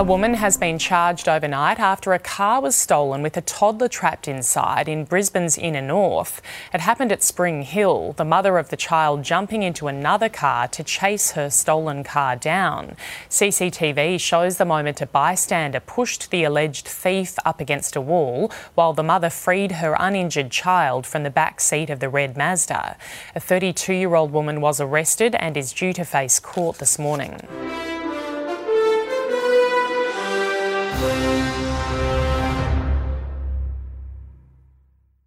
A woman has been charged overnight after a car was stolen with a toddler trapped inside in Brisbane's inner north. It happened at Spring Hill, the mother of the child jumping into another car to chase her stolen car down. CCTV shows the moment a bystander pushed the alleged thief up against a wall while the mother freed her uninjured child from the back seat of the red Mazda. A 32 year old woman was arrested and is due to face court this morning. Thank you.